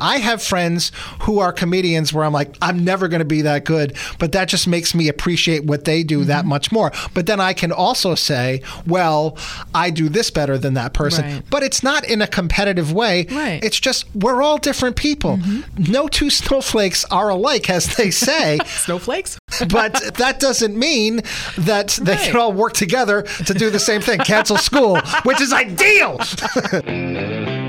I have friends who are comedians where I'm like, I'm never going to be that good, but that just makes me appreciate what they do that Mm-hmm. much more. But then I can also say, well, I do this better than that person. Right. But it's not in a competitive way. Right. Mm-hmm. It's just we're all different people. No two snowflakes are alike, as they say. Snowflakes? but that doesn't mean that they can all work together to do the same thing cancel school, which is ideal.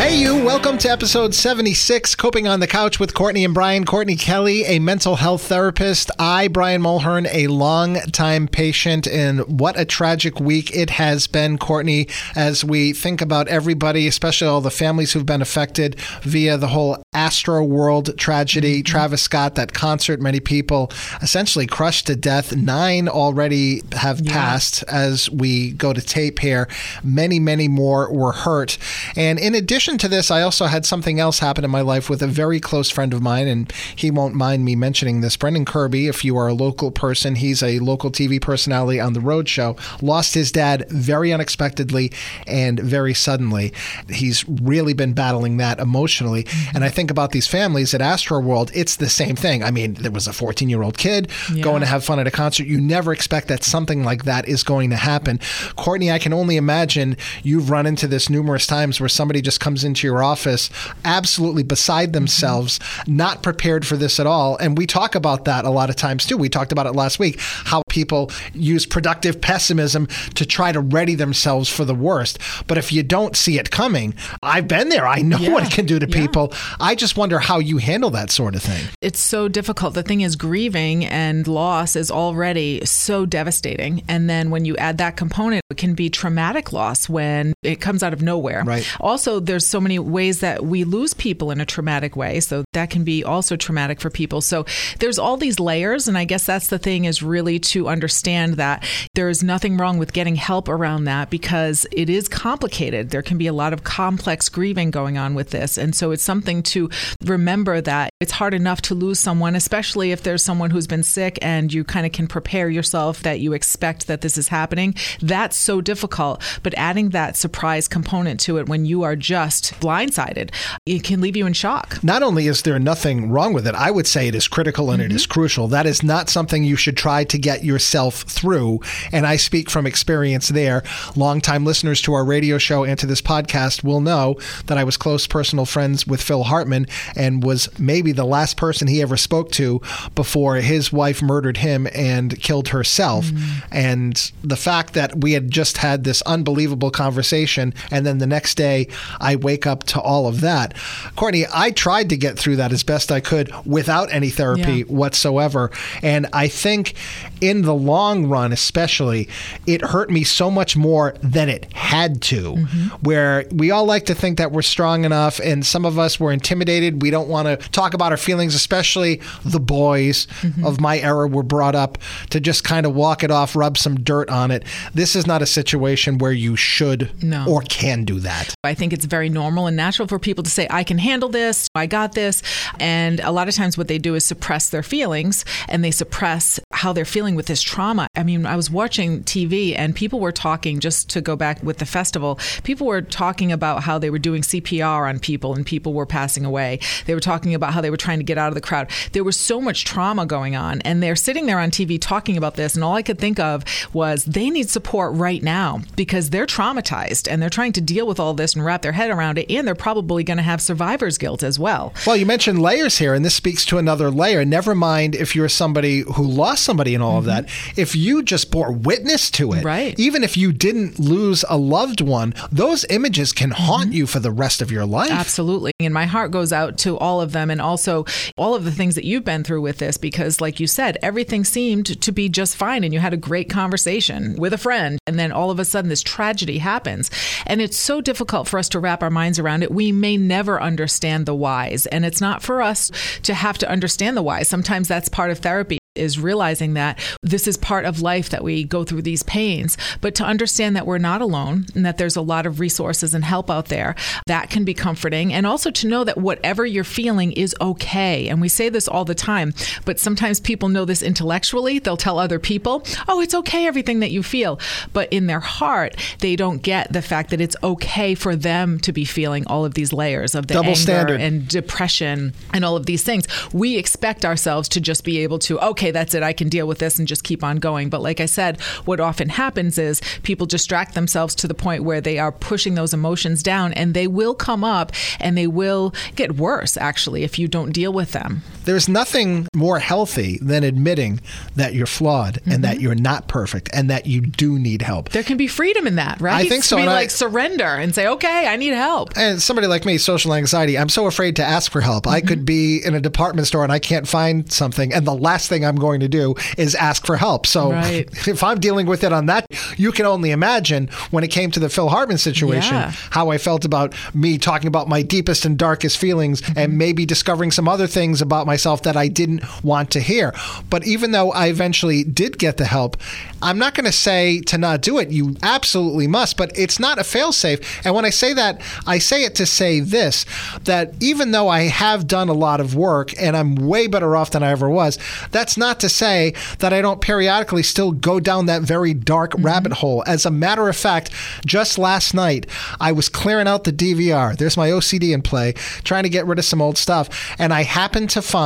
Hey, you, welcome to episode 76, Coping on the Couch with Courtney and Brian. Courtney Kelley, a mental health therapist. I, Brian Mulhern, a long-time patient. And what a tragic week it has been, Courtney, as we think about everybody, especially all the families who've been affected via the whole Astroworld tragedy. Mm-hmm. Travis Scott, that concert, many people essentially crushed to death. Nine already have passed as we go to tape here. Many, many more were hurt. And in addition to this, I also had something else happen in my life with a very close friend of mine, and he won't mind me mentioning this. Brendan Kirby, if you are a local person, he's a local TV personality on The Road Show, lost his dad very unexpectedly and very suddenly. He's really been battling that emotionally. Mm-hmm. And I think about these families at Astroworld, it's the same thing. I mean, there was a 14 year old kid Yeah. going to have fun at a concert. You never expect that something like that is going to happen. Courtney, I can only imagine you've run into this numerous times where somebody just comes into your office absolutely beside themselves, not prepared for this at all. And we talk about that a lot of times too. We talked about it last week how people use productive pessimism to try to ready themselves for the worst. But if you don't see it coming, I've been there. I know what it can do to Yeah. people. I just wonder how you handle that sort of thing. It's so difficult. The thing is, grieving and loss is already so devastating. And then when you add that component, it can be traumatic loss when it comes out of nowhere. Right. Also, there's so many ways that we lose people in a traumatic way. So that can be also traumatic for people. So there's all these layers. And I guess that's the thing is really to understand that there is nothing wrong with getting help around that because it is complicated. There can be a lot of complex grieving going on with this. And so it's something to remember that it's hard enough to lose someone, especially if there's someone who's been sick and you kind of can prepare yourself that you expect that this is happening. That's so difficult. But adding that surprise component to it when you are just blindsided, it can leave you in shock. not only is there nothing wrong with it, I would say it is critical and it is mm-hmm. crucial. That is not something you should try to get yourself through. And I speak from experience there. Longtime listeners to our radio show and to this podcast will know that I was close personal friends with Phil Hartman and was maybe the last person he ever spoke to before his wife murdered him and killed herself. Mm. And the fact that we had just had this unbelievable conversation and then the next day I wake up to all of that. Courtney, I tried to get through that as best I could without any therapy Yeah. whatsoever. And I think in the long run, especially, it hurt me so much more than it had to. Mm-hmm. Where we all like to think that we're strong enough, and some of us were intimidated. We don't want to talk about our feelings, especially the boys mm-hmm. of my era were brought up to just kind of walk it off, rub some dirt on it. This is not a situation where you should No. or can do that. I think it's very normal and natural for people to say, I can handle this, I got this. And a lot of times, what they do is suppress their feelings and they suppress how they're feeling with this trauma. I mean, I was watching TV and people were talking, just to go back with the festival, people were talking about how they were doing CPR on people and people were passing away. They were talking about how they were trying to get out of the crowd. There was so much trauma going on. And they're sitting there on TV talking about this. And all I could think of was they need support right now because they're traumatized and they're trying to deal with all this and wrap their head around it. And they're probably going to have survivor's guilt as well. Well, you mentioned layers here, and this speaks to another layer. Never mind if you're somebody who lost somebody and all of that. If you just bore witness to it, Mm-hmm. Right. even if you didn't lose a loved one, those images can haunt you for the rest of your life. Absolutely. And my heart goes out to all of them and also all of the things that you've been through with this because, like you said, everything seemed to be just fine and you had a great conversation with a friend. And then all of a sudden, this tragedy happens. And it's so difficult for us to wrap our minds around it. We may never understand the whys. And it's not for us to have to understand the whys. Sometimes that's part of therapy. Is realizing that this is part of life that we go through these pains, but to understand that we're not alone and that there's a lot of resources and help out there, that can be comforting. And also to know that whatever you're feeling is okay. And we say this all the time, but sometimes people know this intellectually. They'll tell other people, oh, it's okay, everything that you feel. But in their heart, they don't get the fact that it's okay for them to be feeling all of these layers of the Double anger standard. and depression and all of these things. We expect ourselves to just be able to, okay, that's it, I can deal with this and just keep on going. But like I said, what often happens is people distract themselves to the point where they are pushing those emotions down and they will come up and they will get worse, actually, if you don't deal with them. There's nothing more healthy than admitting that you're flawed and Mm-hmm. that you're not perfect and that you do need help. There can be freedom in that, right? I think so, To be and I- like surrender and say, okay, I need help. And somebody like me, social anxiety, I'm so afraid to ask for help. I could be in a department store and I can't find something, and the last thing I'm going to do is ask for help. So Right. if I'm dealing with it on that, you can only imagine when it came to the Phil Hartman situation, Yeah. how I felt about me talking about my deepest and darkest feelings and maybe discovering some other things about myself that I didn't want to hear. But even though I eventually did get the help, I'm not going to say to not do it. You absolutely must, but it's not a failsafe. And when I say that, I say it to say this that even though I have done a lot of work and I'm way better off than I ever was, that's not to say that I don't periodically still go down that very dark mm-hmm. rabbit hole. As a matter of fact, just last night, I was clearing out the DVR. There's my OCD in play, trying to get rid of some old stuff. And I happened to find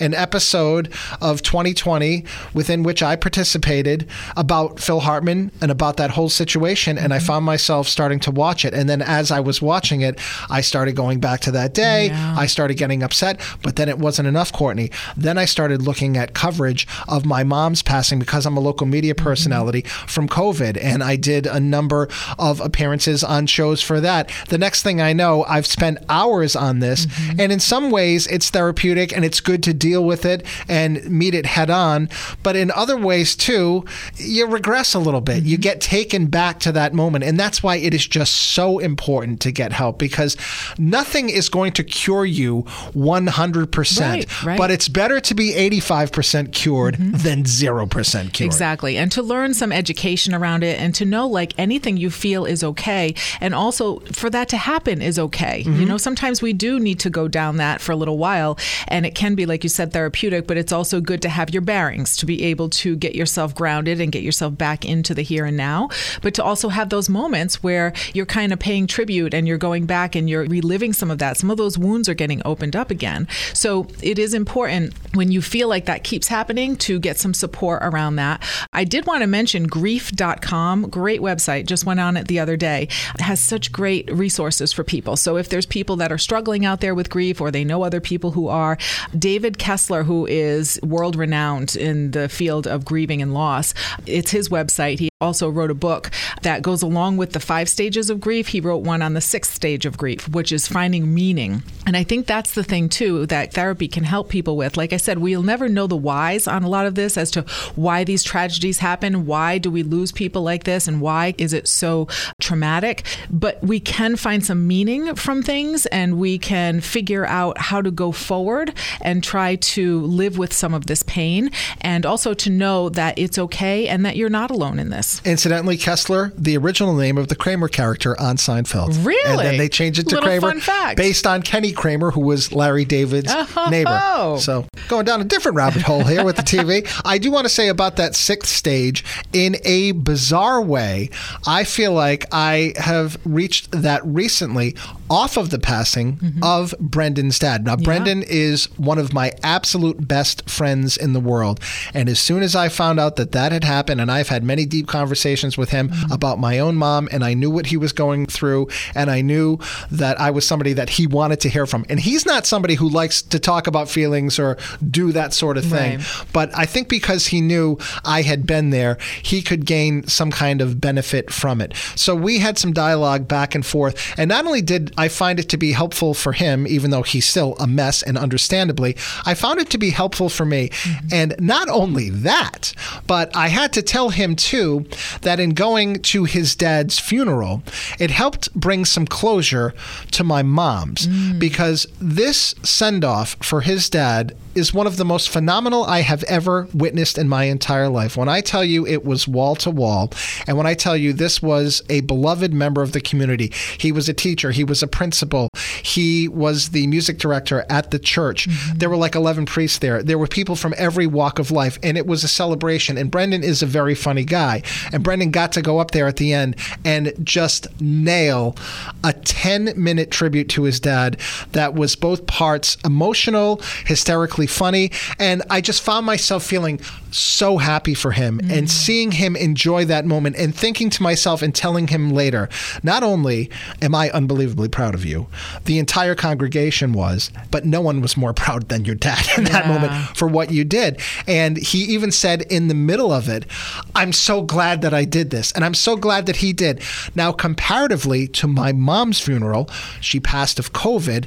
an episode of 2020 within which I participated about Phil Hartman and about that whole situation. And I mm-hmm. found myself starting to watch it. And then as I was watching it, I started going back to that day. Yeah. I started getting upset, but then it wasn't enough, Courtney. Then I started looking at coverage of my mom's passing because I'm a local media mm-hmm. personality from COVID. And I did a number of appearances on shows for that. The next thing I know, I've spent hours on this. Mm-hmm. And in some ways, it's therapeutic and it's good to deal with it and meet it head on. But in other ways, too, you regress a little bit. You mm-hmm. get taken back to that moment. And that's why it is just so important to get help because nothing is going to cure you 100%. Right, right. But it's better to be 85% cured mm-hmm. than 0% cured. Exactly. And to learn some education around it and to know like anything you feel is okay. And also for that to happen is okay. You mm-hmm. know, sometimes we do need to go down that for a little while. And it can be, like you said, therapeutic, but it's also good to have your bearings to be able to get yourself grounded and get yourself back into the here and now. But to also have those moments where you're kind of paying tribute and you're going back and you're reliving some of that. Some of those wounds are getting opened up again. So it is important when you feel like that keeps happening to get some support around that. I did want to mention grief.com, great website, just went on it the other day. It has such great resources for people. So if there's people that are struggling out there with grief or they know other people who are, David Kessler, who is world renowned in the field of grieving and loss, it's his website. He also wrote a book that goes along with the five stages of grief. He wrote one on the sixth stage of grief, which is finding meaning. And I think that's the thing, too, that therapy can help people with. Like I said, we'll never know the whys on a lot of this as to why these tragedies happen. Why do we lose people like this? And why is it so traumatic? But we can find some meaning from things and we can figure out how to go forward and try to live with some of this pain and also to know that it's okay and that you're not alone in this. Incidentally, Kessler, the original name of the Kramer character on Seinfeld. Really? And then they changed it to Little Kramer based on Kenny Kramer, who was Larry David's Oh. neighbor. So going down a different rabbit hole here with the TV. I do want to say about that sixth stage, in a bizarre way, I feel like I have reached that recently off of the passing mm-hmm. of Brendan's dad. Now, Brendan is one of my absolute best friends in the world. And as soon as I found out that that had happened, and I've had many deep conversations with him mm-hmm. about my own mom, and I knew what he was going through, and I knew that I was somebody that he wanted to hear from. And he's not somebody who likes to talk about feelings or do that sort of thing. Right. But I think because he knew I had been there, he could gain some kind of benefit from it. So we had some dialogue back and forth. And not only did I find it to be helpful for him, even though he's still a mess and understandably, I found it to be helpful for me. Mm-hmm. And not only that, but I had to tell him too that in going to his dad's funeral, it helped bring some closure to my mom's. Mm. Because this send off for his dad is one of the most phenomenal I have ever witnessed in my entire life. When I tell you it was wall to wall, and when I tell you this was a beloved member of the community, he was a teacher, he was a principal, he was the music director at the church. Mm-hmm. There were like 11 priests there. There were people from every walk of life, and it was a celebration. And Brendan is a very funny guy. And Brendan got to go up there at the end and just nail a 10 minute tribute to his dad that was both parts emotional, hysterically funny. And I just found myself feeling so happy for him mm. and seeing him enjoy that moment and thinking to myself and telling him later, not only am I unbelievably proud of you, the entire congregation was, but no one was more proud than your dad in that moment for what you did. And he even said in the middle of it, I'm so glad that I did this. And I'm so glad that he did. Now, comparatively to my mom's funeral, she passed of COVID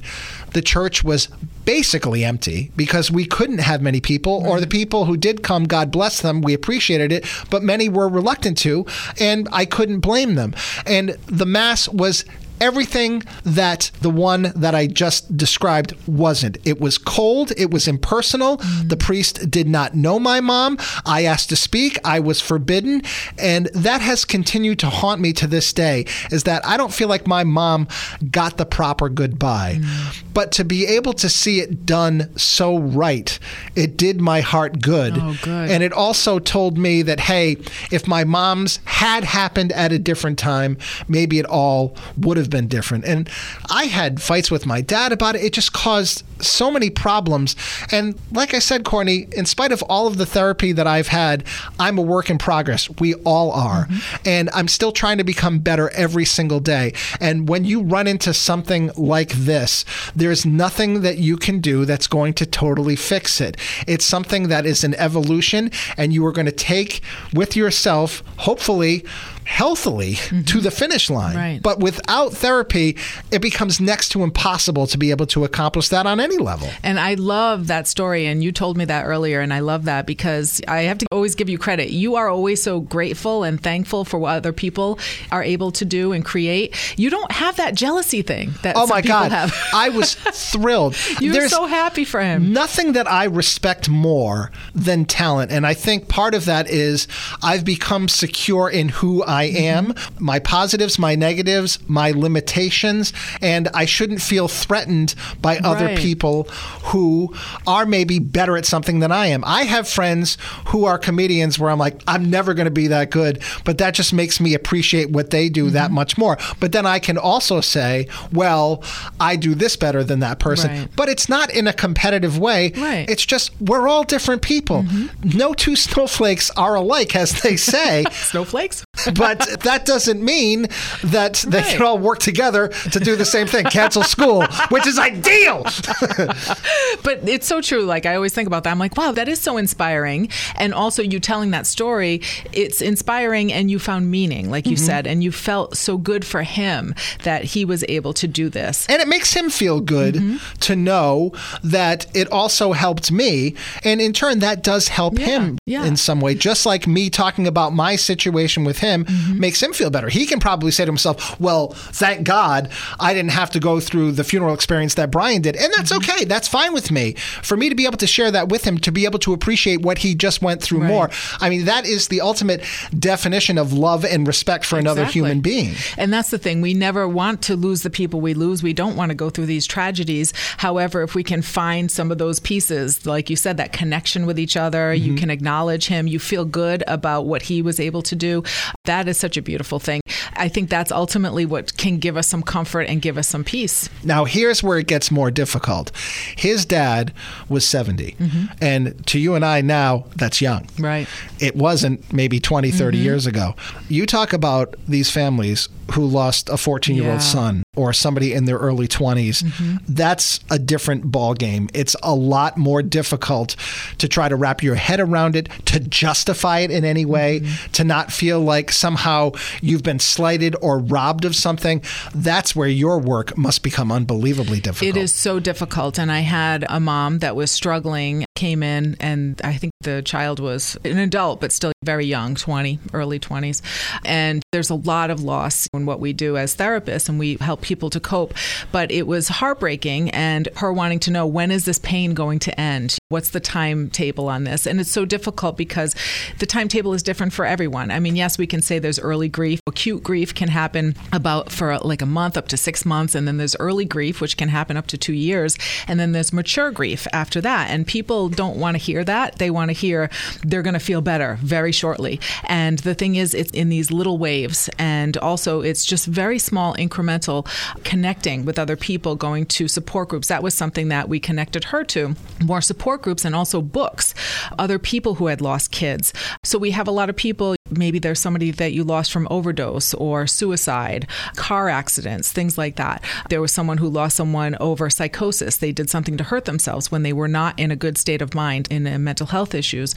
the church was basically empty because we couldn't have many people, or the people who did come, God bless them, we appreciated it, but many were reluctant to, and I couldn't blame them. And the Mass was everything that the one that I just described wasn't. It was cold, it was impersonal. Mm. The priest did not know my mom. I asked to speak, I was forbidden, and that has continued to haunt me to this day is that I don't feel like my mom got the proper goodbye. Mm. But to be able to see it done so right, it did my heart good. Oh, good. And it also told me that hey, if my mom's had happened at a different time, maybe it all would have been different. And I had fights with my dad about it. It just caused so many problems. And like I said, Courtney, in spite of all of the therapy that I've had, I'm a work in progress. We all are. Mm-hmm. And I'm still trying to become better every single day. And when you run into something like this, there's nothing that you can do that's going to totally fix it. It's something that is an evolution, and you are going to take with yourself, hopefully, healthily mm-hmm. to the finish line. Right. But without therapy, it becomes next to impossible to be able to accomplish that on any level. And I love that story. And you told me that earlier. And I love that because I have to always give you credit. You are always so grateful and thankful for what other people are able to do and create. You don't have that jealousy thing that oh my God. Have. I was thrilled. You're There's so happy for him. Nothing that I respect more than talent. And I think part of that is I've become secure in who I I am, my positives, my negatives, my limitations, and I shouldn't feel threatened by other right. people who are maybe better at something than I am. I have friends who are comedians where I'm like, I'm never going to be that good, but that just makes me appreciate what they do mm-hmm. that much more. But then I can also say, well, I do this better than that person. Right. But it's not in a competitive way. Right. It's just we're all different people. Mm-hmm. No two snowflakes are alike, as they say. snowflakes? but that doesn't mean that they right. can all work together to do the same thing, cancel school, which is ideal. but it's so true. Like I always think about that. I'm like, wow, that is so inspiring. And also, you telling that story, it's inspiring, and you found meaning, like you mm-hmm. said, and you felt so good for him that he was able to do this. And it makes him feel good mm-hmm. to know that it also helped me, and in turn, that does help yeah. him yeah. in some way. Just like me talking about my situation with him mm-hmm. makes him feel better. He can probably say to himself, "Well, thank God I didn't have to go through the funeral experience that Brian did." And that's mm-hmm. okay. That's fine with me. For me to be able to share that with him, to be able to appreciate what he just went through right. more. I mean, that is the ultimate definition of love and respect for another exactly. human being. And that's the thing. We never want to lose the people we lose. We don't want to go through these tragedies. However, if we can find some of those pieces, like you said, that connection with each other, mm-hmm. you can acknowledge him, you feel good about what he was able to do. That is such a beautiful thing. I think that's ultimately what can give us some comfort and give us some peace. Now, here's where it gets more difficult. His dad was 70, mm-hmm. and to you and I now, that's young. Right. It wasn't maybe 20, 30 mm-hmm. years ago. You talk about these families who lost a 14 year old son or somebody in their early 20s. Mm-hmm. That's a different ball game. It's a lot more difficult to try to wrap your head around it, to justify it in any way, mm-hmm. to not feel like somehow you've been slighted or robbed of something. That's where your work must become unbelievably difficult. It is so difficult. And I had a mom that was struggling, came in, and I think The child was an adult, but still very young, 20, early 20s. And there's a lot of loss in what we do as therapists, and we help people to cope. But it was heartbreaking, and her wanting to know when is this pain going to end? What's the timetable on this? And it's so difficult because the timetable is different for everyone. I mean, yes, we can say there's early grief. Acute grief can happen about for like a month up to six months, and then there's early grief, which can happen up to two years, and then there's mature grief after that. And don't want to hear that. They want to hear they're going to feel better very shortly. And the thing is, it's in these little waves, and also it's just very small, incremental connecting with other people, going to support groups. That was something that we connected her to more support groups and also books, other people who had lost kids. So we have a lot of people maybe there's somebody that you lost from overdose or suicide, car accidents, things like that. There was someone who lost someone over psychosis. They did something to hurt themselves when they were not in a good state of mind in mental health issues.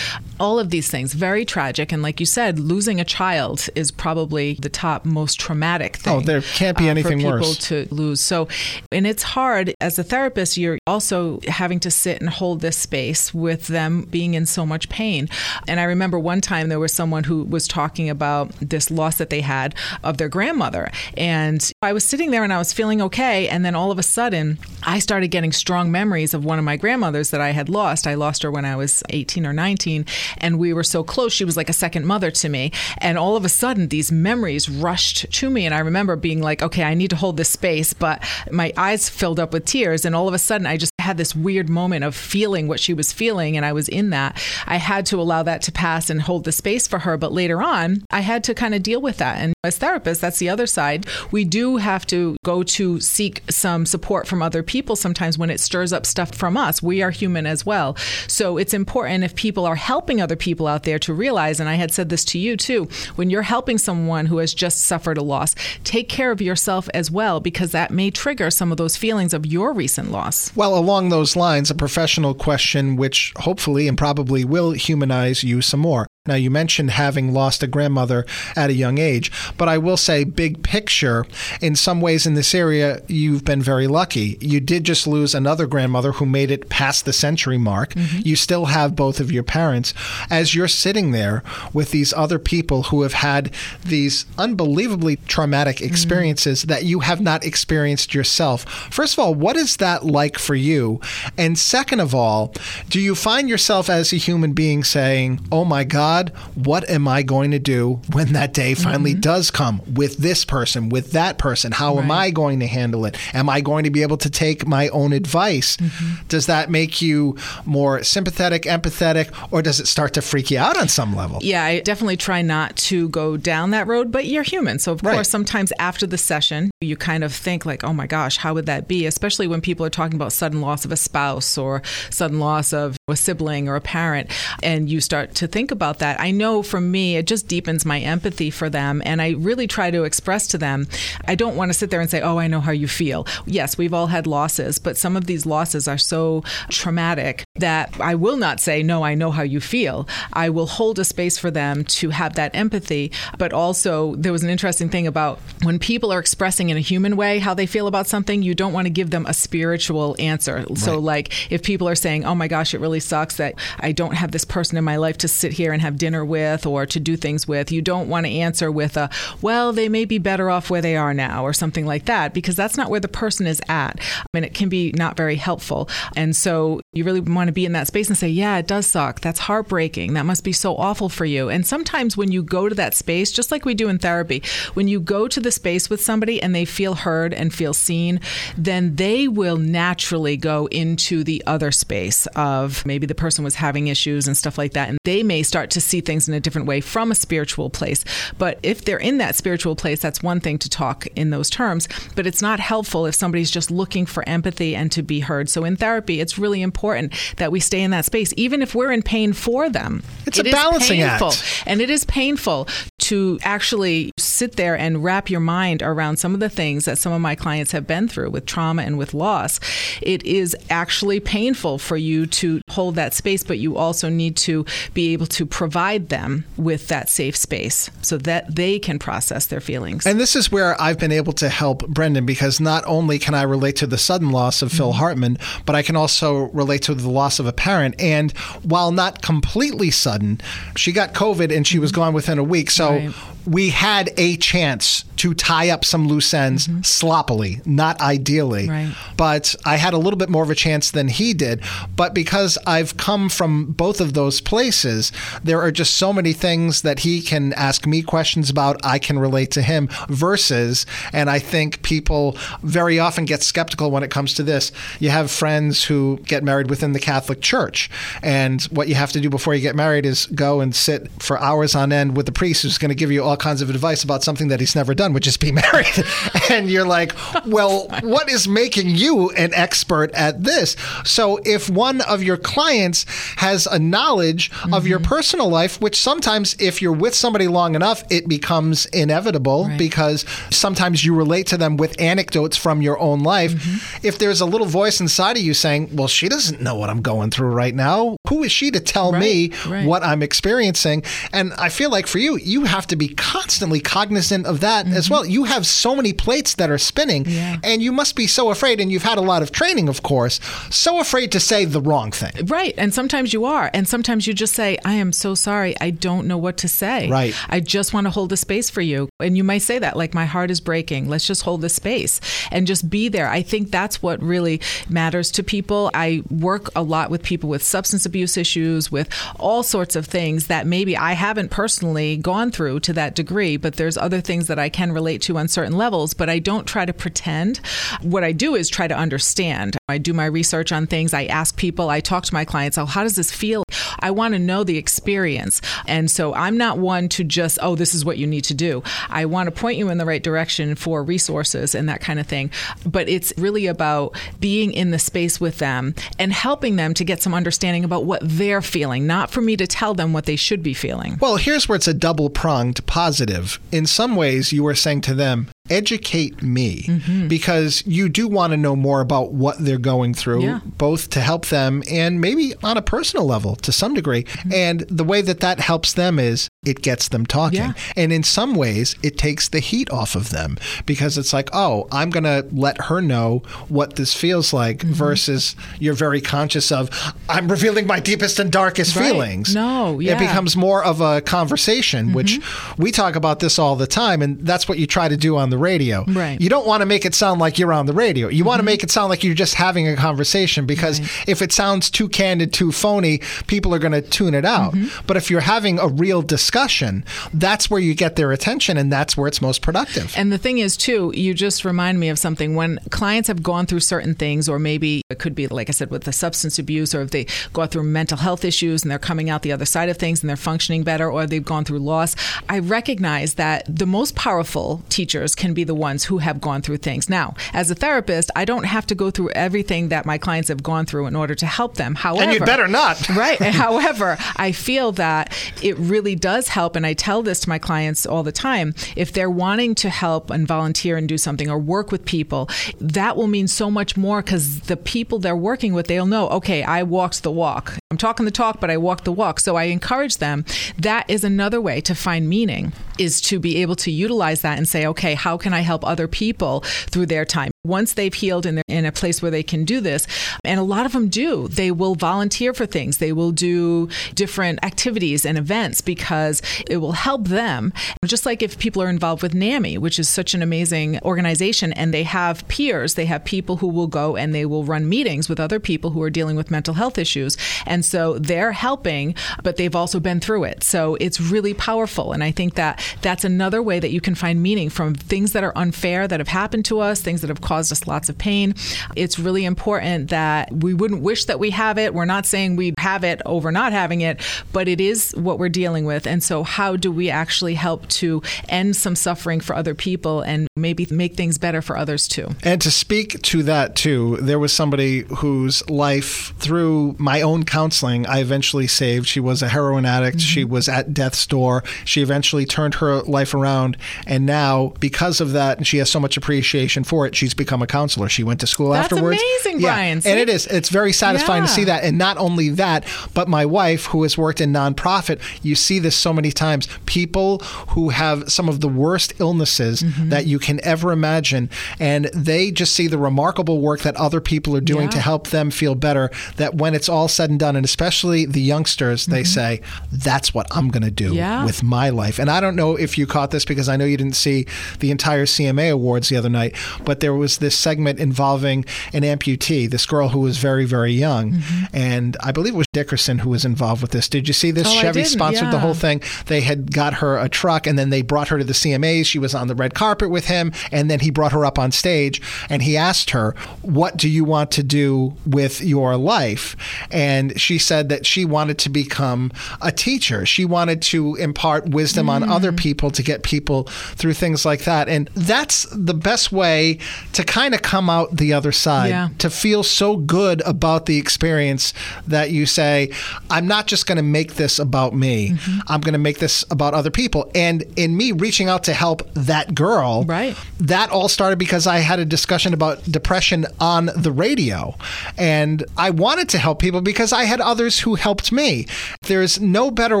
All of these things, very tragic. And like you said, losing a child is probably the top most traumatic thing. Oh, there can't be anything uh, for people worse. to lose. So, and it's hard as a therapist, you're also having to sit and hold this space with them being in so much pain. And I remember one time there was someone who was talking about this loss that they had of their grandmother. And I was sitting there and I was feeling okay. And then all of a sudden, I started getting strong memories of one of my grandmothers that I had lost. I lost her when I was 18 or 19, and we were so close. She was like a second mother to me. And all of a sudden, these memories rushed to me. And I remember being like, okay, I need to hold this space. But my eyes filled up with tears. And all of a sudden, I just had this weird moment of feeling what she was feeling. And I was in that. I had to allow that to pass and hold the space for her. But later on, I had to kind of deal with that. And as therapists, that's the other side. We do have to go to seek some support from other people sometimes when it stirs up stuff from us. We are human as well. So it's important if people are helping other people out there to realize, and I had said this to you too, when you're helping someone who has just suffered a loss, take care of yourself as well because that may trigger some of those feelings of your recent loss. Well, along those lines, a professional question which hopefully and probably will humanize you some more. Now, you mentioned having lost a grandmother at a young age, but I will say, big picture, in some ways in this area, you've been very lucky. You did just lose another grandmother who made it past the century mark. Mm-hmm. You still have both of your parents. As you're sitting there with these other people who have had these unbelievably traumatic mm-hmm. experiences mm-hmm. that you have not experienced yourself, first of all, what is that like for you? And second of all, do you find yourself as a human being saying, oh my God, God, what am I going to do when that day finally mm-hmm. does come with this person, with that person? How right. am I going to handle it? Am I going to be able to take my own advice? Mm-hmm. Does that make you more sympathetic, empathetic, or does it start to freak you out on some level? Yeah, I definitely try not to go down that road, but you're human. So, of right. course, sometimes after the session, you kind of think, like, oh my gosh, how would that be? Especially when people are talking about sudden loss of a spouse or sudden loss of a sibling or a parent. And you start to think about that. I know for me, it just deepens my empathy for them. And I really try to express to them, I don't want to sit there and say, oh, I know how you feel. Yes, we've all had losses, but some of these losses are so traumatic that I will not say, no, I know how you feel. I will hold a space for them to have that empathy. But also, there was an interesting thing about when people are expressing in a human way how they feel about something, you don't want to give them a spiritual answer. Right. So, like, if people are saying, oh my gosh, it really sucks that I don't have this person in my life to sit here and have dinner with or to do things with. You don't want to answer with a, well, they may be better off where they are now or something like that, because that's not where the person is at. I mean, it can be not very helpful. And so you really want to be in that space and say, yeah, it does suck. That's heartbreaking. That must be so awful for you. And sometimes when you go to that space, just like we do in therapy, when you go to the space with somebody and they feel heard and feel seen, then they will naturally go into the other space of maybe the person was having issues and stuff like that. And they may start to see things in a different way from a spiritual place. But if they're in that spiritual place, that's one thing to talk in those terms. But it's not helpful if somebody's just looking for empathy and to be heard. So in therapy, it's really important that we stay in that space, even if we're in pain for them. It's it a balancing painful, act. And it is painful to actually sit there and wrap your mind around some of the things that some of my clients have been through with trauma and with loss, it is actually painful for you to hold that space, but you also need to be able to provide them with that safe space so that they can process their feelings. And this is where I've been able to help Brendan because not only can I relate to the sudden loss of mm-hmm. Phil Hartman, but I can also relate to the loss of a parent. And while not completely sudden, she got COVID and she was mm-hmm. gone within a week. So right we had a chance to tie up some loose ends mm-hmm. sloppily, not ideally. Right. But I had a little bit more of a chance than he did. But because I've come from both of those places, there are just so many things that he can ask me questions about, I can relate to him, versus, and I think people very often get skeptical when it comes to this. You have friends who get married within the Catholic Church, and what you have to do before you get married is go and sit for hours on end with the priest who's going to give you all kinds of advice about something that he's never done, which is be married. and you're like, well, what is making you an expert at this? So if one of your clients has a knowledge mm-hmm. of your mm-hmm. personal life, which sometimes if you're with somebody long enough, it becomes inevitable right. because sometimes you relate to them with anecdotes from your own life. Mm-hmm. If there's a little voice inside of you saying, well, she doesn't know what I'm going through right now. Who is she to tell right. me right. what I'm experiencing? And I feel like for you, you have to be constantly cognizant of that mm-hmm. as well. You have so many plates that are spinning, yeah. and you must be so afraid, and you've had a lot of training, of course, so afraid to say the wrong thing. Right. And sometimes you are. And sometimes you just say, I am so sorry. I don't know what to say. Right. I just want to hold a space for you. And you might say that, like, my heart is breaking. Let's just hold the space and just be there. I think that's what really matters to people. I work a lot with people with substance abuse issues, with all sorts of things that maybe I haven't personally gone through to that degree, but there's other things that I can relate to on certain levels, but I don't try to pretend. What I do is try to understand. I do my research on things. I ask people, I talk to my clients, oh, how does this feel? I want to know the experience. And so I'm not one to just, oh, this is what you need to do. I want to point you in the right direction for resources and that kind of thing. But it's really about being in the space with them and helping them to get some understanding about what they're feeling, not for me to tell them what they should be feeling. Well, here's where it's a double pronged positive. In some ways, you are saying to them, educate me mm-hmm. because you do want to know more about what they're going through, yeah. both to help them and maybe on a personal level to some degree. Mm-hmm. And the way that that helps them is it gets them talking. Yeah. And in some ways, it takes the heat off of them because it's like, oh, I'm going to let her know what this feels like mm-hmm. versus you're very conscious of, I'm revealing my deepest and darkest right. feelings. No, yeah. It becomes more of a conversation, which mm-hmm. we talk about this all the time. And that's what you try to do on the radio. Right. You don't want to make it sound like you're on the radio. You mm-hmm. want to make it sound like you're just having a conversation because right. if it sounds too candid, too phony, people are going to tune it out. Mm-hmm. But if you're having a real discussion, that's where you get their attention and that's where it's most productive. And the thing is, too, you just remind me of something. When clients have gone through certain things, or maybe it could be, like I said, with the substance abuse, or if they go through mental health issues and they're coming out the other side of things and they're functioning better, or they've gone through loss, I recognize that the most powerful teachers can be the ones who have gone through things. Now, as a therapist, I don't have to go through everything that my clients have gone through in order to help them. However, and you'd better not. right. However, I feel that it really does help, and I tell this to my clients all the time. If they're wanting to help and volunteer and do something or work with people, that will mean so much more because the people they're working with, they'll know, okay, I walked the walk. I'm talking the talk, but I walked the walk. So I encourage them. That is another way to find meaning is to be able to utilize that and say, okay, how can I help other people through their time? Once they've healed and they're in a place where they can do this, and a lot of them do, they will volunteer for things. They will do different activities and events because it will help them. Just like if people are involved with NAMI, which is such an amazing organization, and they have peers, they have people who will go and they will run meetings with other people who are dealing with mental health issues. And so they're helping, but they've also been through it. So it's really powerful. And I think that that's another way that you can find meaning from things that are unfair that have happened to us, things that have caused us lots of pain. It's really important that we wouldn't wish that we have it. We're not saying we have it over not having it, but it is what we're dealing with. And so, how do we actually help to end some suffering for other people and maybe make things better for others too? And to speak to that too, there was somebody whose life, through my own counseling, I eventually saved. She was a heroin addict. Mm-hmm. She was at death's door. She eventually turned her life around. And now, because of that, and she has so much appreciation for it, she's become a counselor. She went to school That's afterwards. amazing, yeah. Brian. And it is. It's very satisfying Yeah. to see that. And not only that, but my wife, who has worked in nonprofit, you see this so many times. People who have some of the worst illnesses Mm-hmm. that you can ever imagine, and they just see the remarkable work that other people are doing Yeah. to help them feel better. That when it's all said and done, and especially the youngsters, they say, "That's what I'm going to do Mm-hmm. Yeah. with my life." And I don't know if you caught this because I know you didn't see the entire CMA awards the other night, but there was this segment involving an amputee, this girl who was very, very young, and I believe it was Dickerson who was involved with this. Did you see this? Oh, Chevy sponsored the whole thing. They had got her a truck, and then they brought her to the CMAs. She was on the red carpet with him, and then he brought her up on stage, and he asked her, "What do you want to do with your life?" And she said that she wanted to become a teacher. She wanted to impart wisdom on Mm. other people to get people through things like that, and that's the best way to kind of come out the other side. Yeah. To feel so good about the experience that you say, I'm not just going to make this about me. Mm-hmm. I'm going to make this about other people. And in me reaching out to help that girl, Right. that all started because I had a discussion about depression on the radio. And I wanted to help people because I had others who helped me. There's no better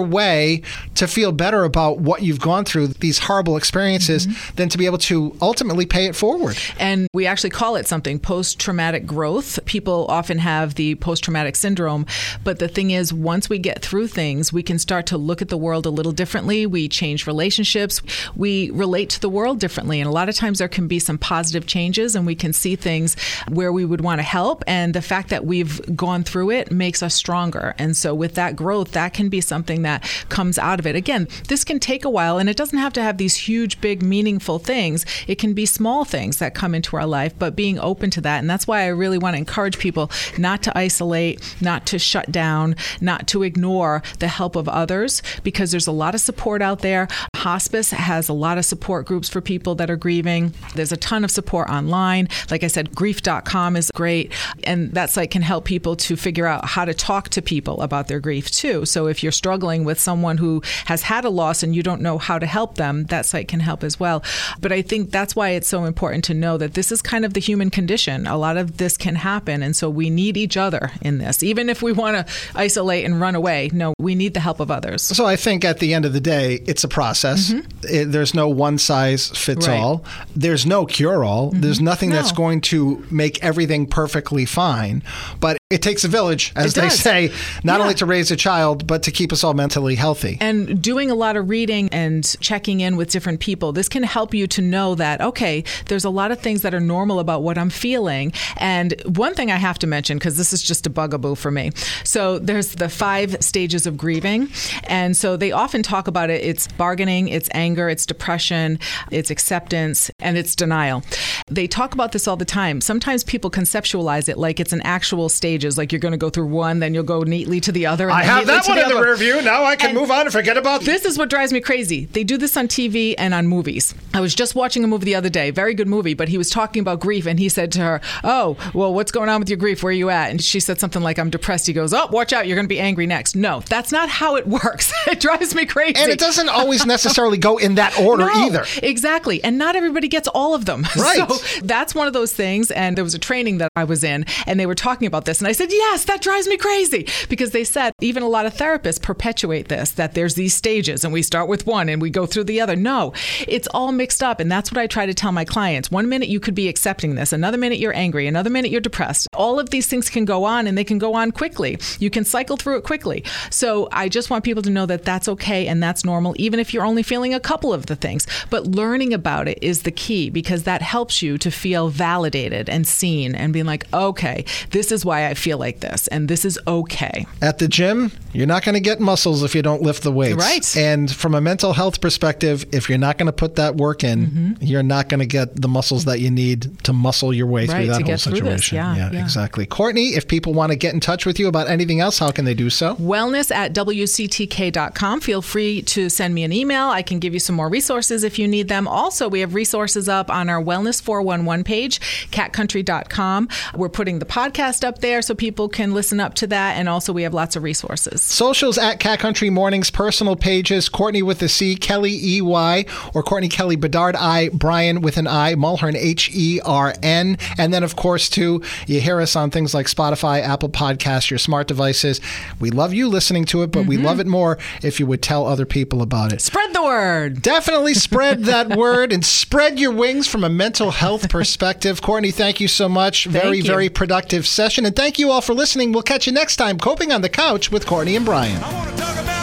way to feel better about what you've gone through, these horrible experiences, Mm-hmm. than to be able to ultimately pay it forward. And we actually call it something post traumatic growth. People often have the post traumatic syndrome. But the thing is, once we get through things, we can start to look at the world a little differently. We change relationships. We relate to the world differently. And a lot of times there can be some positive changes, and we can see things where we would want to help. And the fact that we've gone through it makes us stronger. And so, with that growth, that can be something that comes out of it. Again, this can take a while, and it doesn't have to have these huge, big, meaningful things. It can be small things that come into our life, but being open to that. And that's why I really want to encourage people not to isolate, not to shut down, not to ignore the help of others, because there's a lot of support out there. Hospice has a lot of support groups for people that are grieving. There's a ton of support online. Like I said, grief.com is great. And that site can help people to figure out how to talk to people about their grief too. So if you're struggling with someone who has had a loss and you don't know how to help them, that site can help as well. But I think that's why it's so important to know that this is kind of the human condition. A lot of this can happen. And so we need each other in this. Even if we want to isolate and run away, no, we need the help of others. So I think at the end of the day, it's a process. It- there's no one size fits Mm-hmm. Right. Mm-hmm. all. There's no cure all. There's nothing that's going to make everything perfectly fine. But it takes a village, as they say, not Yeah. only to raise a child, but to keep us all mentally healthy. And doing a lot of reading and checking in with different people, this can help you to know that, okay, there's a lot of things that are normal about what I'm feeling. And one thing I have to mention, because this is just a bugaboo for me. So there's the five stages of grieving. And so they often talk about it it's bargaining, it's anger, it's depression, it's acceptance, and it's denial. They talk about this all the time. Sometimes people conceptualize it like it's an actual stages, like you're going to go through one, then you'll go neatly to the other. and I have that one in the rear view. Now I can And move on and forget about this is what drives me crazy. They do this on TV and on movies. I was just watching a movie the other day, very good movie, but he was talking about grief and he said to her, Oh, well, what's going on with your grief? Where are you at? And she said something like, I'm depressed. He goes, Oh, watch out. You're going to be angry next. No, that's not how it works. it drives me crazy. And it doesn't always necessarily go in that order No, either. Exactly. And not everybody gets all of them. Right. So that's one of those things. And there was a training that I was in, and they were talking about this. And I said, Yes, that drives me crazy. Because they said, even a lot of therapists perpetuate this, that there's these stages, and we start with one and we go through the other. No, it's all mixed up. And that's what I try to tell my clients. One minute you could be accepting this, another minute you're angry, another minute you're depressed. All of these things can go on, and they can go on quickly. You can cycle through it quickly. So I just want people to know that that's okay and that's normal, even if you're only feeling a couple of the things. But learning about it is the key because that helps you to feel validated and seen and being like, okay, this is why I feel like this, and this is okay. At the gym, You're not going to get muscles if you don't lift the weights. Right. And from a mental health perspective, if you're not going to put that work in, Mm-hmm. you're not going to get the muscles that you need to muscle your way Right, through that whole situation. this. Yeah, yeah. exactly. Courtney, if people want to get in touch with you about anything else, how can they do so? Wellness at WCTK.com. Feel free to send me an email. I can give you some more resources if you need them. Also, we have resources up on our Wellness 411 page, catcountry.com. We're putting the podcast up there so people can listen up to that. And also, we have lots of resources. Socials at Cat Country Mornings, personal pages, Courtney with a C, Kelley E Y, or Courtney Kelley Bedard I, Brian with an I, Mulhern H E R N. And then, of course, too, you hear us on things like Spotify, Apple Podcasts, your smart devices. We love you listening to it, but we mm-hmm. love it more if you would tell other people about it. Spread the word. Definitely spread that word and spread your wings from a mental health perspective. Courtney, thank you so much. Very, you. very productive session. And thank you all for listening. We'll catch you next time, Coping on the Couch with Courtney and Brian.